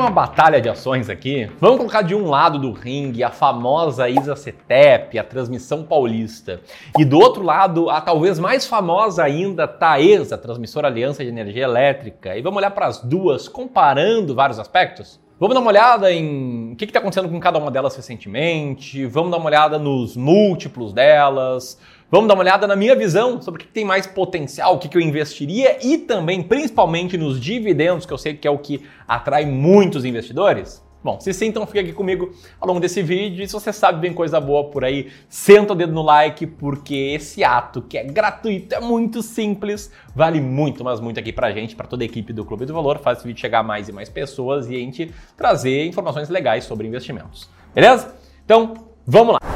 uma batalha de ações aqui. Vamos colocar de um lado do ringue a famosa Isa Cetep, a transmissão paulista, e do outro lado a talvez mais famosa ainda Taesa, a transmissora Aliança de Energia Elétrica. E vamos olhar para as duas comparando vários aspectos? Vamos dar uma olhada em o que está acontecendo com cada uma delas recentemente, vamos dar uma olhada nos múltiplos delas, Vamos dar uma olhada na minha visão sobre o que tem mais potencial, o que eu investiria e também, principalmente, nos dividendos, que eu sei que é o que atrai muitos investidores? Bom, se sim, então fica aqui comigo ao longo desse vídeo. E se você sabe bem coisa boa por aí, senta o dedo no like, porque esse ato, que é gratuito, é muito simples, vale muito, mas muito aqui pra gente, pra toda a equipe do Clube do Valor, faz esse vídeo chegar a mais e mais pessoas e a gente trazer informações legais sobre investimentos. Beleza? Então, vamos lá!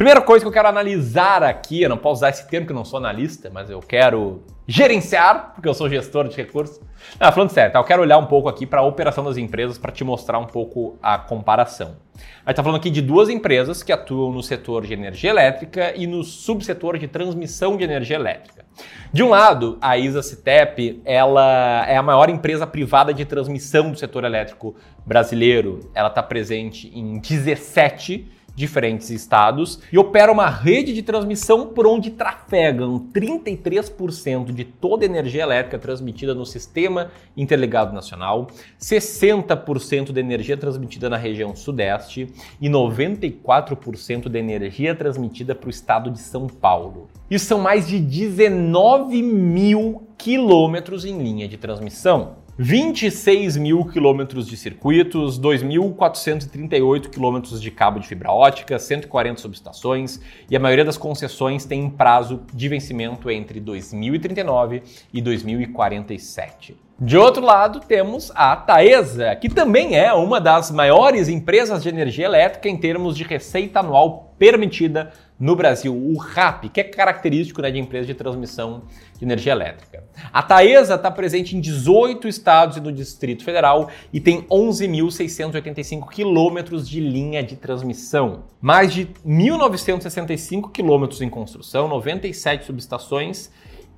Primeira coisa que eu quero analisar aqui, eu não posso usar esse termo que eu não sou analista, mas eu quero gerenciar, porque eu sou gestor de recursos. Não, falando sério, tá? eu quero olhar um pouco aqui para a operação das empresas para te mostrar um pouco a comparação. A gente está falando aqui de duas empresas que atuam no setor de energia elétrica e no subsetor de transmissão de energia elétrica. De um lado, a ISA Citep, ela é a maior empresa privada de transmissão do setor elétrico brasileiro. Ela está presente em 17 diferentes estados e opera uma rede de transmissão por onde trafegam 33% de toda a energia elétrica transmitida no Sistema Interligado Nacional, 60% da energia transmitida na região Sudeste e 94% da energia transmitida para o estado de São Paulo. Isso são mais de 19 mil quilômetros em linha de transmissão. 26 mil quilômetros de circuitos, 2.438 quilômetros de cabo de fibra ótica, 140 subestações e a maioria das concessões tem prazo de vencimento entre 2039 e 2047. De outro lado, temos a Taesa, que também é uma das maiores empresas de energia elétrica em termos de receita anual permitida no Brasil, o RAP, que é característico né, de empresas de transmissão de energia elétrica. A Taesa está presente em 18 estados e no Distrito Federal e tem 11.685 quilômetros de linha de transmissão, mais de 1.965 quilômetros em construção, 97 subestações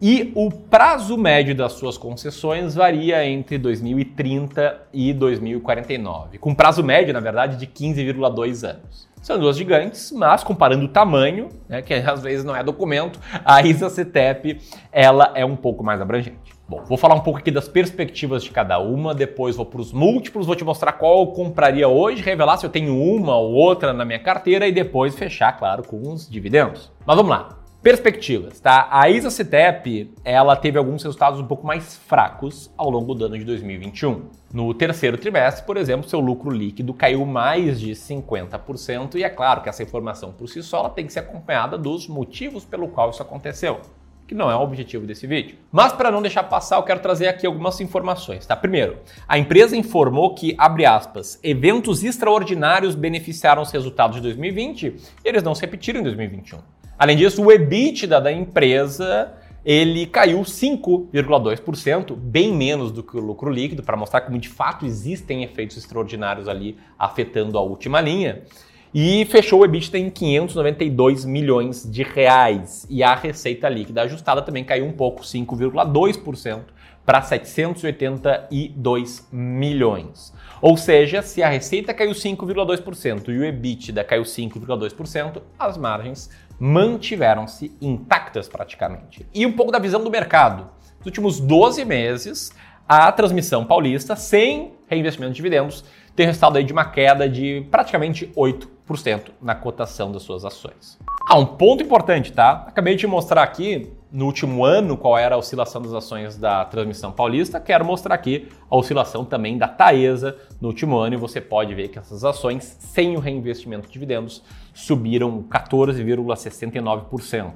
e o prazo médio das suas concessões varia entre 2030 e 2049, com prazo médio, na verdade, de 15,2 anos. São duas gigantes, mas comparando o tamanho, né, que às vezes não é documento, a ISA CETEP ela é um pouco mais abrangente. Bom, vou falar um pouco aqui das perspectivas de cada uma, depois vou para os múltiplos, vou te mostrar qual eu compraria hoje, revelar se eu tenho uma ou outra na minha carteira e depois fechar, claro, com os dividendos. Mas vamos lá. Perspectivas, tá? A ISA CETEP, ela teve alguns resultados um pouco mais fracos ao longo do ano de 2021. No terceiro trimestre, por exemplo, seu lucro líquido caiu mais de 50% e é claro que essa informação por si só tem que ser acompanhada dos motivos pelo qual isso aconteceu que não é o objetivo desse vídeo. Mas para não deixar passar, eu quero trazer aqui algumas informações, tá? Primeiro, a empresa informou que, abre aspas, eventos extraordinários beneficiaram os resultados de 2020 e eles não se repetiram em 2021. Além disso, o EBITDA da empresa ele caiu 5,2%, bem menos do que o lucro líquido, para mostrar como de fato existem efeitos extraordinários ali afetando a última linha. E fechou o EBITDA em 592 milhões de reais. E a receita líquida ajustada também caiu um pouco, 5,2%, para 782 milhões. Ou seja, se a receita caiu 5,2% e o EBITDA caiu 5,2%, as margens mantiveram-se intactas praticamente. E um pouco da visão do mercado. Nos últimos 12 meses, a transmissão paulista, sem reinvestimento de dividendos, tem resultado aí de uma queda de praticamente 8% na cotação das suas ações. Ah, um ponto importante, tá? Acabei de mostrar aqui no último ano qual era a oscilação das ações da transmissão paulista. Quero mostrar aqui a oscilação também da Taesa no último ano e você pode ver que essas ações, sem o reinvestimento de dividendos, subiram 14,69%.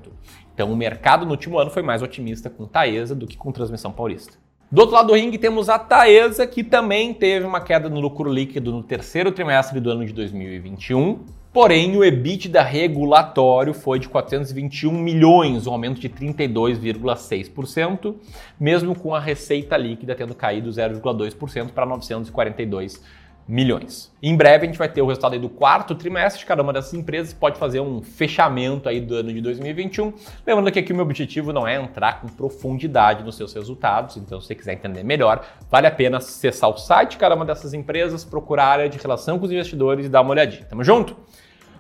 Então o mercado no último ano foi mais otimista com Taesa do que com transmissão paulista. Do outro lado do ringue temos a Taesa, que também teve uma queda no lucro líquido no terceiro trimestre do ano de 2021. Porém, o EBITDA regulatório foi de 421 milhões, um aumento de 32,6%, mesmo com a receita líquida tendo caído 0,2% para 942 milhões. Em breve a gente vai ter o resultado do quarto trimestre de cada uma dessas empresas, pode fazer um fechamento aí do ano de 2021. Lembrando que aqui o meu objetivo não é entrar com profundidade nos seus resultados, então se você quiser entender melhor, vale a pena acessar o site de cada uma dessas empresas, procurar a área de relação com os investidores e dar uma olhadinha. Tamo junto?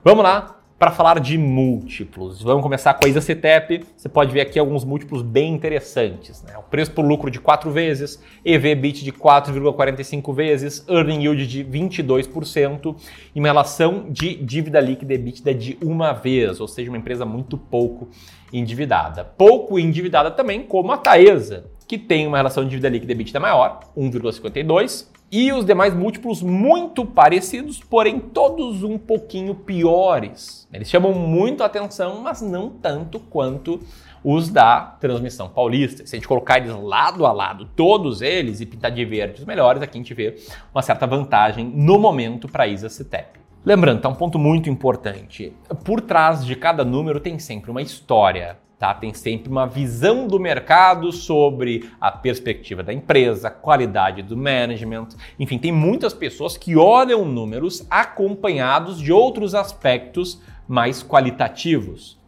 Vamos lá, para falar de múltiplos. Vamos começar com a Isa CETEP. Você pode ver aqui alguns múltiplos bem interessantes. Né? O preço por lucro de 4 vezes, EV/BIT de 4,45 vezes, Earning Yield de 22% e uma relação de dívida líquida EBITDA de uma vez, ou seja, uma empresa muito pouco endividada. Pouco endividada também como a Taesa, que tem uma relação de dívida líquida EBITDA maior, 1,52, e os demais múltiplos muito parecidos, porém todos um pouquinho piores. Eles chamam muito atenção, mas não tanto quanto os da transmissão paulista. Se a gente colocar eles lado a lado, todos eles, e pintar de verde os melhores, aqui a gente vê uma certa vantagem no momento para a Isa Citep. Lembrando, tá um ponto muito importante. Por trás de cada número tem sempre uma história. Tá? Tem sempre uma visão do mercado sobre a perspectiva da empresa, qualidade do management. Enfim, tem muitas pessoas que olham números acompanhados de outros aspectos mais qualitativos.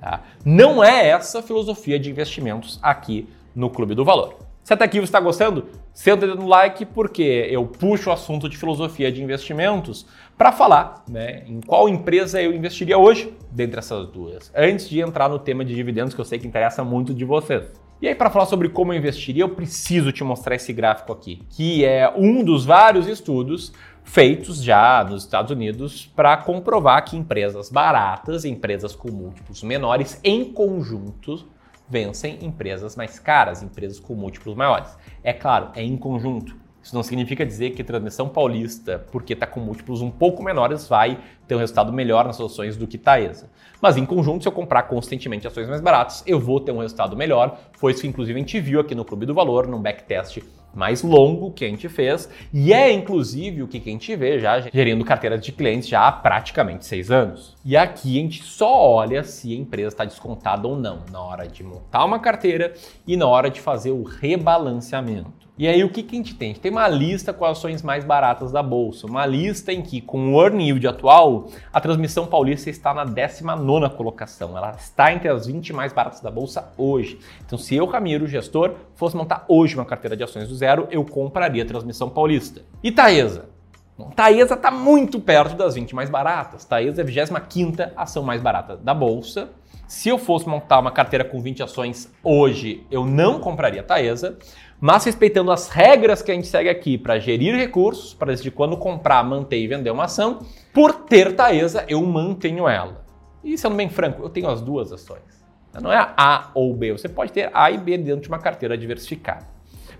Tá? Não é essa a filosofia de investimentos aqui no Clube do Valor. Se até aqui você está gostando, senta dedo no like porque eu puxo o assunto de filosofia de investimentos para falar né, em qual empresa eu investiria hoje dentre essas duas, antes de entrar no tema de dividendos que eu sei que interessa muito de vocês. E aí, para falar sobre como eu investiria, eu preciso te mostrar esse gráfico aqui, que é um dos vários estudos feitos já nos Estados Unidos para comprovar que empresas baratas, empresas com múltiplos menores, em conjunto, vencem empresas mais caras, empresas com múltiplos maiores. É claro, é em conjunto. Isso não significa dizer que transmissão paulista, porque está com múltiplos um pouco menores, vai ter um resultado melhor nas ações do que Taesa. Mas em conjunto, se eu comprar constantemente ações mais baratas, eu vou ter um resultado melhor. Foi isso que inclusive a gente viu aqui no Clube do Valor, num backtest mais longo que a gente fez, e é inclusive o que a gente vê já gerindo carteiras de clientes já há praticamente seis anos. E aqui a gente só olha se a empresa está descontada ou não na hora de montar uma carteira e na hora de fazer o rebalanceamento. E aí o que, que a gente tem? A gente tem uma lista com ações mais baratas da bolsa, uma lista em que com o earn yield atual, a transmissão paulista está na 19 colocação. Ela está entre as 20 mais baratas da bolsa hoje. Então, se eu, Ramiro, gestor, fosse montar hoje uma carteira de ações do zero, eu compraria a transmissão paulista. E Taesa? Taesa está muito perto das 20 mais baratas. Taesa é a 25 ação mais barata da bolsa. Se eu fosse montar uma carteira com 20 ações hoje, eu não compraria Taesa mas respeitando as regras que a gente segue aqui para gerir recursos, para decidir quando comprar, manter e vender uma ação, por ter Taesa, eu mantenho ela. E sendo bem franco, eu tenho as duas ações. Não é A ou B, você pode ter A e B dentro de uma carteira diversificada.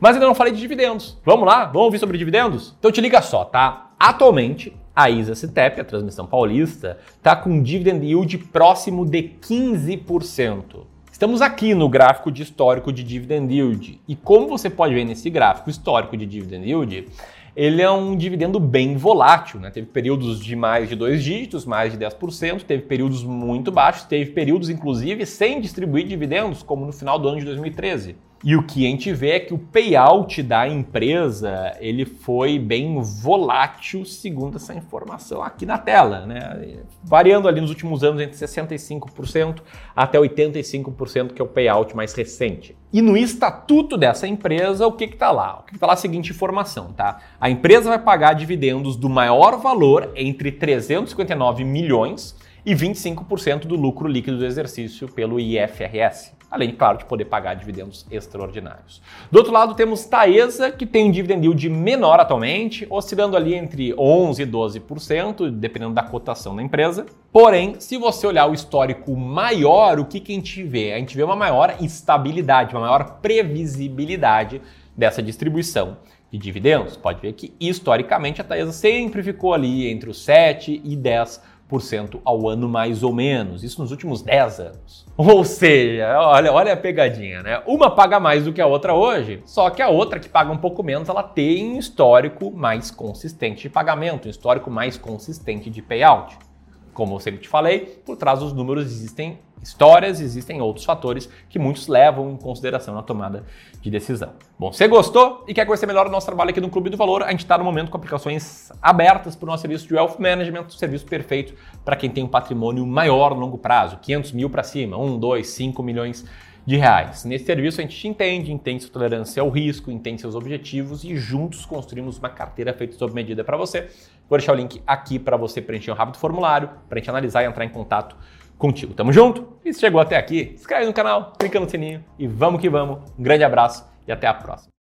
Mas ainda não falei de dividendos. Vamos lá? Vamos ouvir sobre dividendos? Então te liga só, tá? Atualmente, a ISA Citep, a transmissão paulista, está com um dividend yield próximo de 15%. Estamos aqui no gráfico de histórico de dividend yield. E como você pode ver nesse gráfico histórico de dividend yield, ele é um dividendo bem volátil, né? Teve períodos de mais de dois dígitos, mais de 10%, teve períodos muito baixos, teve períodos inclusive sem distribuir dividendos, como no final do ano de 2013. E o que a gente vê é que o payout da empresa ele foi bem volátil, segundo essa informação aqui na tela, né? variando ali nos últimos anos entre 65% até 85%, que é o payout mais recente. E no estatuto dessa empresa, o que está lá? O que está lá é a seguinte informação, tá? A empresa vai pagar dividendos do maior valor entre 359 milhões e 25% do lucro líquido do exercício pelo IFRS além, claro, de poder pagar dividendos extraordinários. Do outro lado, temos Taesa, que tem um dividend yield menor atualmente, oscilando ali entre 11% e 12%, dependendo da cotação da empresa. Porém, se você olhar o histórico maior, o que, que a gente vê? A gente vê uma maior estabilidade, uma maior previsibilidade dessa distribuição de dividendos. Pode ver que, historicamente, a Taesa sempre ficou ali entre os 7% e 10% ao ano mais ou menos, isso nos últimos 10 anos. Ou seja, olha, olha a pegadinha, né? Uma paga mais do que a outra hoje, só que a outra que paga um pouco menos, ela tem um histórico mais consistente de pagamento, um histórico mais consistente de payout. Como eu sempre te falei, por trás dos números existem histórias, existem outros fatores que muitos levam em consideração na tomada de decisão. Bom, se gostou e quer conhecer melhor o nosso trabalho aqui no Clube do Valor, a gente está no momento com aplicações abertas para o nosso serviço de Wealth Management, serviço perfeito para quem tem um patrimônio maior no longo prazo, 500 mil para cima, 1, 2, 5 milhões de reais. Nesse serviço a gente te entende, entende sua tolerância ao risco, entende seus objetivos e juntos construímos uma carteira feita sob medida para você. Vou deixar o link aqui para você preencher um rápido formulário, para a gente analisar e entrar em contato contigo. Tamo junto? E se chegou até aqui, inscreve no canal, clica no sininho e vamos que vamos. Um grande abraço e até a próxima.